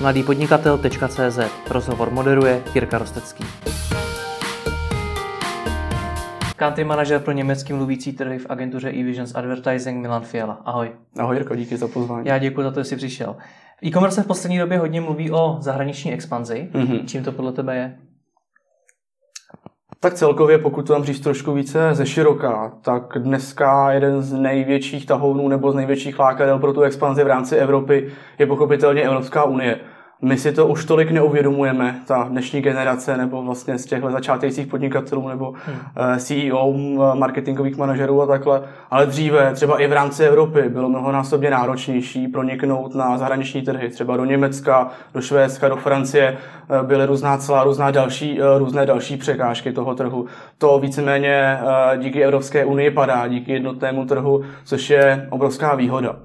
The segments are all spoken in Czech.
mladýpodnikatel.cz Rozhovor moderuje Jirka Rostecký. Country manažer pro německý mluvící trhy v agentuře eVisions Advertising Milan Fiala. Ahoj. Ahoj Jirko, díky za pozvání. Já děkuji za to, že jsi přišel. E-commerce v poslední době hodně mluví o zahraniční expanzi. Mm-hmm. Čím to podle tebe je? Tak celkově, pokud to tam říct trošku více ze široka, tak dneska jeden z největších tahounů nebo z největších lákadel pro tu expanzi v rámci Evropy je pochopitelně Evropská unie. My si to už tolik neuvědomujeme, ta dnešní generace, nebo vlastně z těchto začátejících podnikatelů, nebo hmm. Eh, CEO, marketingových manažerů a takhle. Ale dříve, třeba i v rámci Evropy, bylo mnohonásobně náročnější proniknout na zahraniční trhy, třeba do Německa, do Švédska, do Francie, eh, byly různá celá, různá další, eh, různé další překážky toho trhu. To víceméně díky Evropské unii padá, díky jednotnému trhu, což je obrovská výhoda.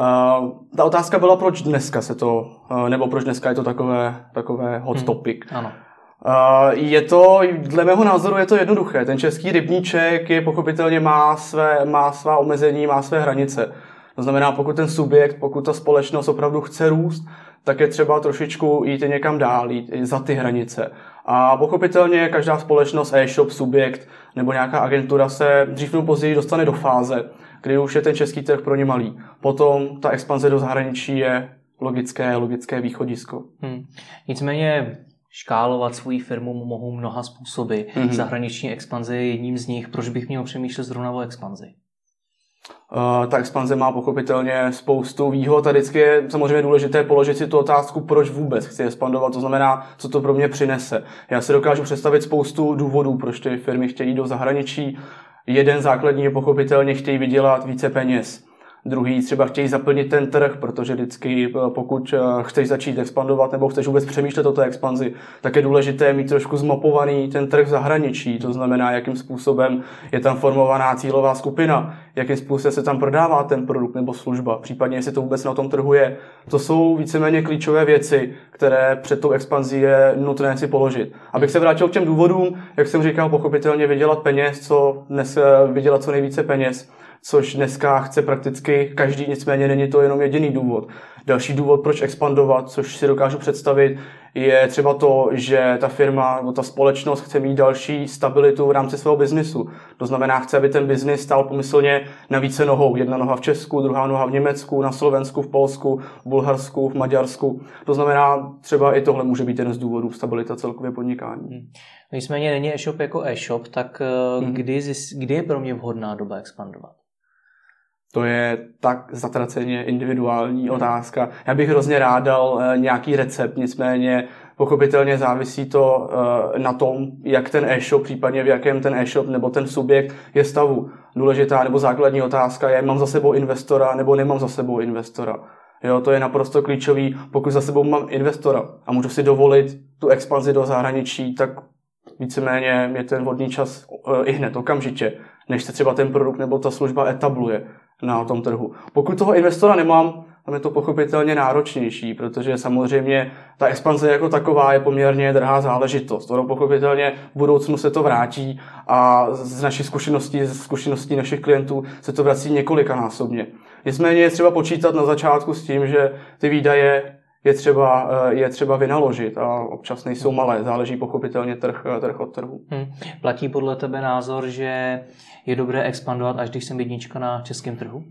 Uh, ta otázka byla, proč dneska se to, uh, nebo proč dneska je to takové, takové hot hmm. topic. Ano. Uh, je to, dle mého názoru je to jednoduché. Ten český rybníček je pochopitelně má, své, má svá omezení, má své hranice. To znamená, pokud ten subjekt, pokud ta společnost opravdu chce růst, tak je třeba trošičku jít někam dál, jít za ty hranice. A pochopitelně každá společnost, e-shop, subjekt nebo nějaká agentura se dřív nebo později dostane do fáze, kdy už je ten český trh pro ně malý. Potom ta expanze do zahraničí je logické, logické východisko. Hmm. Nicméně škálovat svou firmu mohou mnoha způsoby. Mm-hmm. Zahraniční expanze je jedním z nich. Proč bych měl přemýšlet zrovna o expanzi? Uh, ta expanze má pochopitelně spoustu výhod a vždycky je samozřejmě důležité položit si tu otázku, proč vůbec chci expandovat, to znamená, co to pro mě přinese. Já si dokážu představit spoustu důvodů, proč ty firmy chtějí do zahraničí. Jeden základní je pochopitelně chtějí vydělat více peněz. Druhý třeba chtějí zaplnit ten trh, protože vždycky eh, pokud eh, chceš začít expandovat nebo chceš vůbec přemýšlet o té expanzi, tak je důležité mít trošku zmapovaný ten trh v zahraničí. To znamená, jakým způsobem je tam formovaná cílová skupina, jakým způsobem se tam prodává ten produkt nebo služba, případně jestli to vůbec na tom trhu je. To jsou víceméně klíčové věci, které před tou expanzí je nutné si položit. Abych se vrátil k těm důvodům, jak jsem říkal, pochopitelně vydělat peněz, co dnes eh, vydělat co nejvíce peněz což dneska chce prakticky každý, nicméně není to jenom jediný důvod. Další důvod, proč expandovat, což si dokážu představit, je třeba to, že ta firma nebo ta společnost chce mít další stabilitu v rámci svého biznisu. To znamená, chce, aby ten biznis stál pomyslně na více nohou. Jedna noha v Česku, druhá noha v Německu, na Slovensku, v Polsku, v Bulharsku, v Maďarsku. To znamená, třeba i tohle může být jeden z důvodů stabilita celkově podnikání. Hmm. Nicméně není e-shop jako e-shop, tak hmm. kdy, kdy je pro mě vhodná doba expandovat? To je tak zatraceně individuální otázka. Já bych hrozně rád dal eh, nějaký recept, nicméně pochopitelně závisí to eh, na tom, jak ten e-shop, případně v jakém ten e-shop nebo ten subjekt je stavu. Důležitá nebo základní otázka je, mám za sebou investora nebo nemám za sebou investora. Jo, to je naprosto klíčový. Pokud za sebou mám investora a můžu si dovolit tu expanzi do zahraničí, tak víceméně je ten vodní čas eh, i hned, okamžitě, než se třeba ten produkt nebo ta služba etabluje na tom trhu. Pokud toho investora nemám, tam je to pochopitelně náročnější, protože samozřejmě ta expanze jako taková je poměrně drahá záležitost. Ono pochopitelně v budoucnu se to vrátí a z naší zkušeností, ze zkušeností našich klientů se to vrací několikanásobně. Nicméně je třeba počítat na začátku s tím, že ty výdaje je třeba, eh, je třeba vynaložit a občas nejsou malé, záleží pochopitelně trh, eh, trh od trhu. Hmm. Platí podle tebe názor, že je dobré expandovat, až když jsem jednička na českém trhu?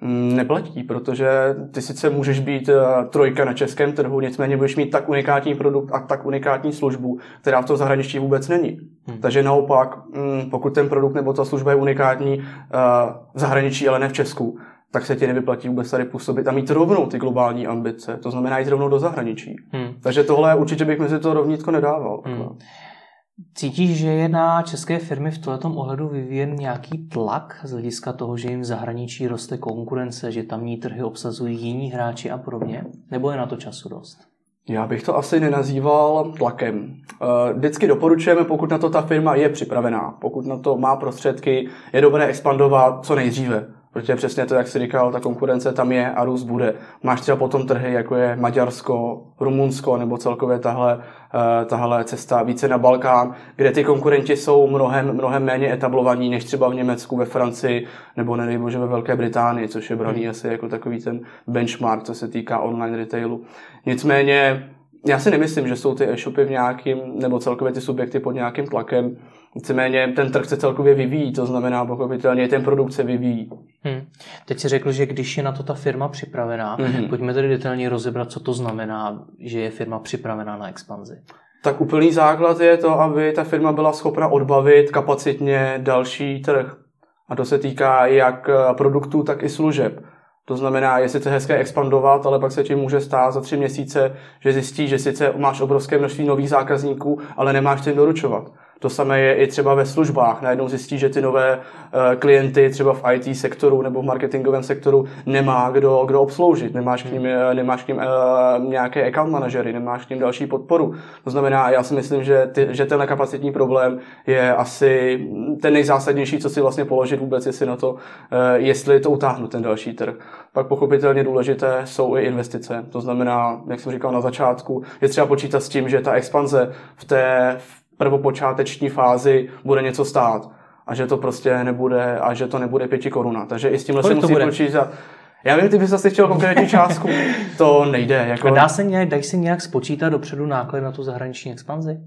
Mm, neplatí, protože ty sice můžeš být eh, trojka na českém trhu, nicméně budeš mít tak unikátní produkt a tak unikátní službu, která v tom zahraničí vůbec není. Hmm. Takže naopak, mm, pokud ten produkt nebo ta služba je unikátní v zahraničí, ale ne v Česku, tak se ti nevyplatí vůbec tady působit a mít rovnou ty globální ambice. To znamená jít rovnou do zahraničí. Hmm. Takže tohle určitě bych mezi to rovnítko nedával. Hmm. Cítíš, že je na české firmy v tomto ohledu vyvíjen nějaký tlak z hlediska toho, že jim v zahraničí roste konkurence, že tamní trhy obsazují jiní hráči a podobně? Nebo je na to času dost? Já bych to asi nenazýval tlakem. Eh, vždycky doporučujeme, pokud na to ta firma je připravená, pokud na to má prostředky, je dobré expandovat co nejdříve Protože přesně to, jak jsi říkal, ta konkurence tam je a růst bude. Máš třeba potom trhy, jako je Maďarsko, Rumunsko nebo celkově tahle, eh, tahle cesta více na Balkán, kde ty konkurenti jsou mnohem, mnohem méně etablovaní než třeba v Německu, ve Francii nebo nedej bože ve Velké Británii, což je braný hmm. asi jako takový ten benchmark, co se týká online retailu. Nicméně já si nemyslím, že jsou ty e-shopy v nějakým, nebo celkově ty subjekty pod nějakým tlakem. Nicméně ten trh se celkově vyvíjí, to znamená pochopitelně ten produkt se vyvíjí. Hmm. Teď si řekl, že když je na to ta firma připravená, hmm. pojďme tedy detailně rozebrat, co to znamená, že je firma připravená na expanzi. Tak úplný základ je to, aby ta firma byla schopna odbavit kapacitně další trh. A to se týká jak produktů, tak i služeb. To znamená, je sice hezké expandovat, ale pak se ti může stát za tři měsíce, že zjistíš, že sice máš obrovské množství nových zákazníků, ale nemáš čím doručovat. To samé je i třeba ve službách. Najednou zjistí, že ty nové uh, klienty třeba v IT sektoru nebo v marketingovém sektoru nemá kdo, kdo obsloužit. Nemáš k ním, hmm. eh, nemáš k ním uh, nějaké account manažery, nemáš k ním další podporu. To znamená, já si myslím, že, ty, že ten kapacitní problém je asi ten nejzásadnější, co si vlastně položit vůbec, jestli na to, jestli to utáhnu ten další trh. Pak pochopitelně důležité jsou i investice. To znamená, jak jsem říkal na začátku, je třeba počítat s tím, že ta expanze v té v prvopočáteční fázi bude něco stát a že to prostě nebude, a že to nebude pěti koruna. Takže i s tímhle se musí počítat. Já vím, ty bys asi chtěl konkrétní částku. To nejde. Jako... A dá se nějak, dají se nějak spočítat dopředu náklady na tu zahraniční expanzi?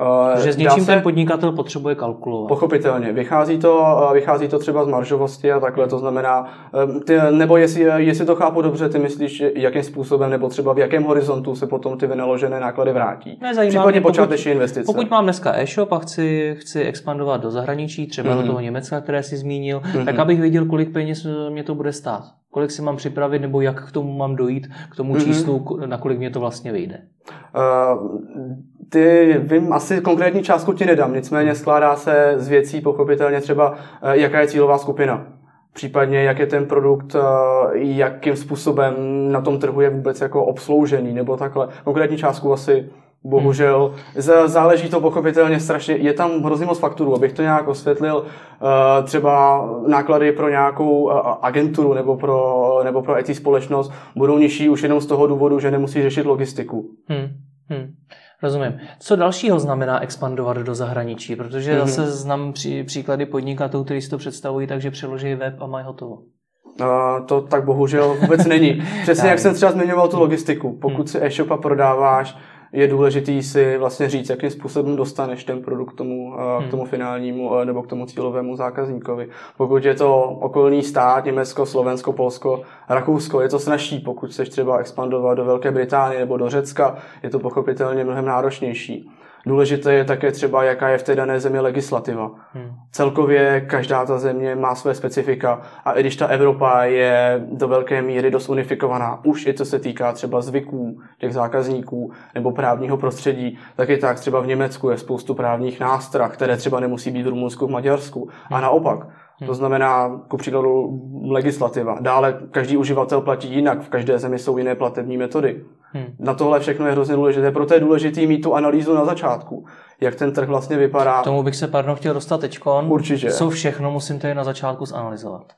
Uh, že s něčím se, ten podnikatel potřebuje kalkulovat. Pochopitelně. Vychází to, eh, vychází to třeba z maržovosti a takhle, to znamená, eh, ty, nebo jestli, jestli to chápu dobře, ty myslíš, jakým způsobem nebo třeba v jakém horizontu se potom ty vynaložené náklady vrátí. Ne, Případně počáteční investice. Pokud mám dneska e-shop a chci, chci expandovat do zahraničí, třeba mm-hmm. do mhm. toho Německa, které jsi zmínil, mm-hmm. tak abych věděl, kolik peněz mě to bude stát. Kolik si mám připravit, nebo jak k tomu mám dojít, k tomu mm-hmm. číslu, na kolik mě to vlastně vyjde? Uh, ty vím, asi konkrétní částku ti nedám, nicméně skládá se z věcí pochopitelně třeba, eh, jaká je cílová skupina. Případně, jak je ten produkt, eh, jakým způsobem na tom trhu je vůbec jako obsloužený, nebo takhle. Konkrétní částku asi bohužel. Záleží to pochopitelně strašně, je tam hrozně moc fakturů, abych to nějak osvětlil, eh, třeba náklady pro nějakou agenturu nebo pro, nebo pro IT společnost budou nižší už jenom z toho důvodu, že nemusí řešit logistiku. Hmm. Hmm. Rozumím. Co dalšího znamená expandovat do zahraničí? Protože mm-hmm. zase znám pří, příklady podnikatelů, kteří si to představují tak, že přeloží web a mají hotovo. Uh, to tak bohužel vůbec není. Přesně jak jsem třeba zmiňoval tu logistiku. Pokud si e-shopa prodáváš je důležitý si vlastně říct, jakým způsobem dostaneš ten produkt k tomu, eh, hmm. k tomu finálnímu eh, nebo k tomu cílovému zákazníkovi. Pokud je to okolní stát, Německo, Slovensko, Polsko, Rakousko, je to snažší. Pokud chceš třeba expandovat do Velké Británie nebo do Řecka, je to pochopitelně mnohem náročnější. Důležité je také třeba, jaká je v té dané zemi legislativa. Hmm. Celkově každá ta země má své specifika a i když ta Evropa je do velké míry dost unifikovaná, už i co se týká třeba zvyků těch zákazníků nebo právního prostředí, tak i tak třeba v Německu je spoustu právních nástrah, které třeba nemusí být v Rumunsku, v Maďarsku. A hmm. naopak, Hmm. To znamená, ku příkladu, legislativa. Dále každý uživatel platí jinak, v každé zemi jsou jiné platební metody. Hmm. Na tohle všechno je hrozně důležité, proto je důležité mít tu analýzu na začátku, jak ten trh vlastně vypadá. K tomu bych se, pardon, chtěl dostat teďkon. Určitě. Co všechno musím tady na začátku zanalizovat?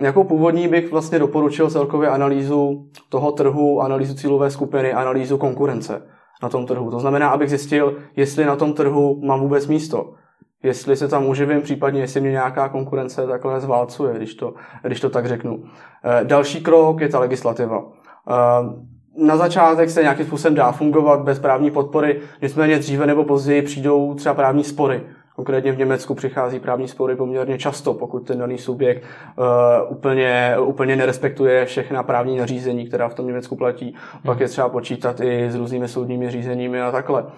Jako původní bych vlastně doporučil celkově analýzu toho trhu, analýzu cílové skupiny, analýzu konkurence na tom trhu. To znamená, abych zjistil, jestli na tom trhu mám vůbec místo jestli se tam uživím, případně jestli mě nějaká konkurence takhle zválcuje, když to, když to tak řeknu. Eh, další krok je ta legislativa. Eh, na začátek se nějakým způsobem dá fungovat bez právní podpory, nicméně dříve nebo později přijdou třeba právní spory. Konkrétně v Německu přichází právní spory poměrně často, pokud ten daný subjekt uh, úplně, úplně nerespektuje všechna právní nařízení, která v tom Německu platí. Hmm. Pak je třeba počítat i s různými soudními řízeními a takhle. Uh,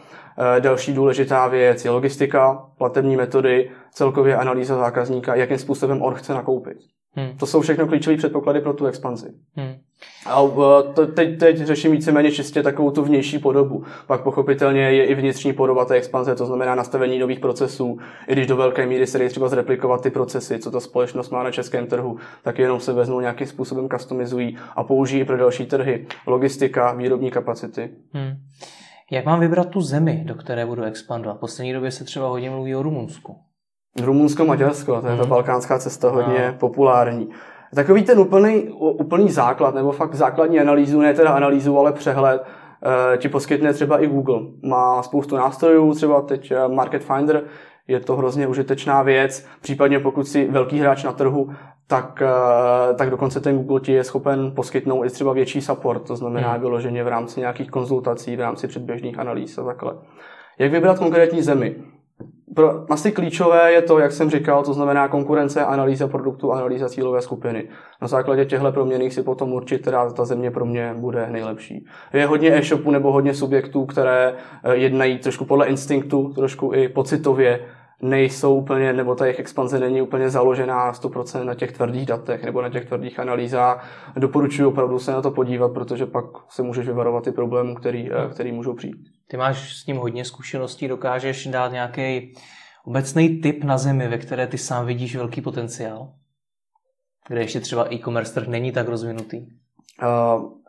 další důležitá věc je logistika, platební metody, celkově analýza zákazníka, jakým způsobem on chce nakoupit. Hmm. To jsou všechno klíčové předpoklady pro tu expanzi. Hmm. A e, to, teď, teď řeším víceméně čistě takovou tu vnější podobu. Pak pochopitelně je i vnitřní podoba té expanze, to znamená nastavení nových procesů. I když do velké míry se dají třeba zreplikovat ty procesy, co ta společnost má na českém trhu, tak jenom se veznou nějakým způsobem customizují a použijí pro další trhy. Logistika, výrobní kapacity. Hmm. Jak mám vybrat tu zemi, do které budu expandovat? V poslední době se třeba hodně mluví o Rumunsku. Rumunsko, Maďarsko, to je ta balkánská cesta hodně no. populární. Takový ten úplný, úplný základ, nebo fakt základní analýzu, ne teda analýzu, ale přehled, eh, ti poskytne třeba i Google. Má spoustu nástrojů, třeba teď eh, Market Finder, je to hrozně užitečná věc, případně pokud si velký hráč na trhu, tak, eh, tak dokonce ten Google ti je schopen poskytnout i třeba větší support, to znamená hmm. vyloženě v rámci nějakých konzultací, v rámci předběžných analýz a takhle. Jak vybrat konkrétní zemi? Pro, asi klíčové je to, jak jsem říkal, to znamená konkurence, analýza produktu, analýza cílové skupiny. Na základě těchto proměných si potom určit, která ta země pro mě bude nejlepší. Je hodně e-shopů nebo hodně subjektů, které eh, jednají trošku podle instinktu, trošku i pocitově, nejsou úplně, nebo ta jejich expanze není úplně založená 100% na těch tvrdých datech nebo na těch tvrdých analýzách. Doporučuji opravdu se na to podívat, protože pak se můžeš vyvarovat i problémů, který, eh, který můžou přijít. Ty máš s tím hodně zkušeností, dokážeš dát nějaký obecný tip na zemi, ve které ty sám vidíš velký potenciál? Kde ještě třeba e-commerce trh není tak rozvinutý? Uh,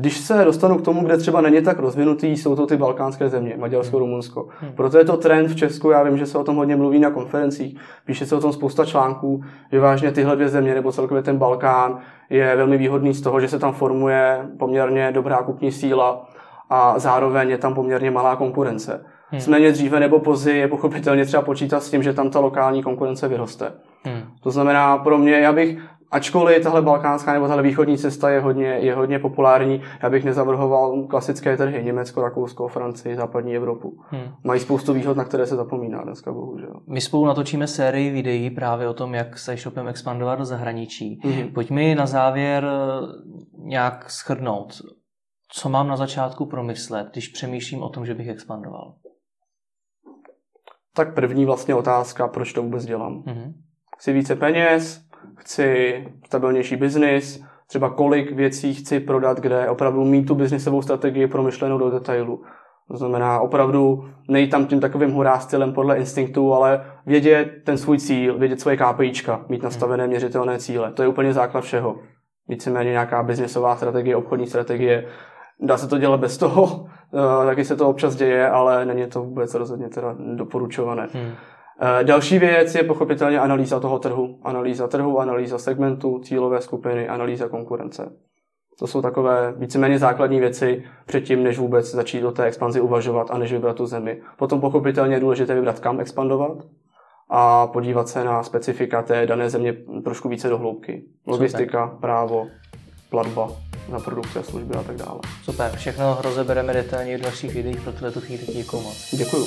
když se dostanu k tomu, kde třeba není tak rozvinutý, jsou to ty balkánské země, Maďarsko, hmm. Rumunsko. Hmm. Proto je to trend v Česku, já vím, že se o tom hodně mluví na konferencích, píše se o tom spousta článků, že vážně tyhle dvě země, nebo celkově ten Balkán, je velmi výhodný z toho, že se tam formuje poměrně dobrá kupní síla a zároveň je tam poměrně malá konkurence. Hmm. Nicméně dříve nebo později je pochopitelně třeba počítat s tím, že tam ta lokální konkurence vyroste. Hmm. To znamená, pro mě, já bych Ačkoliv tahle balkánská nebo tahle východní cesta je hodně, je hodně populární, já bych nezavrhoval klasické trhy Německo, Rakousko, Francii, západní Evropu. Hmm. Mají spoustu výhod, na které se zapomíná dneska, bohužel. My spolu natočíme sérii videí právě o tom, jak se shopem expandovat do zahraničí. Hmm. Pojď mi na závěr eh, nějak schrnout, co mám na začátku promyslet, když přemýšlím o tom, že bych expandoval. Tak první vlastně otázka, proč to vůbec dělám. Hmm. Chci více peněz, chci stabilnější biznis, třeba kolik věcí chci prodat, kde opravdu mít tu biznisovou strategii promyšlenou do detailu. To znamená opravdu nejít tam tím takovým hurá stylem podle instinktu, ale vědět ten svůj cíl, vědět svoje KPIčka, mít nastavené měřitelné cíle. To je úplně základ všeho. Víceméně nějaká biznisová strategie, obchodní strategie. Dá se to dělat bez toho, eh, taky se to občas děje, ale není to vůbec rozhodně teda doporučované. Hmm. Eh, další věc je pochopitelně analýza toho trhu. Analýza trhu, analýza segmentu, cílové skupiny, analýza konkurence. To jsou takové víceméně základní věci předtím, než vůbec začít do té expanzi uvažovat a než vybrat tu zemi. Potom pochopitelně je důležité vybrat, kam expandovat a podívat se na specifika té dané země trošku více do hloubky. Logistika, Super. právo, platba za produkty a služby a tak dále. Super, všechno rozebereme detailně v dalších videích, pro tuhle chvíli děkuji moc. Děkuji.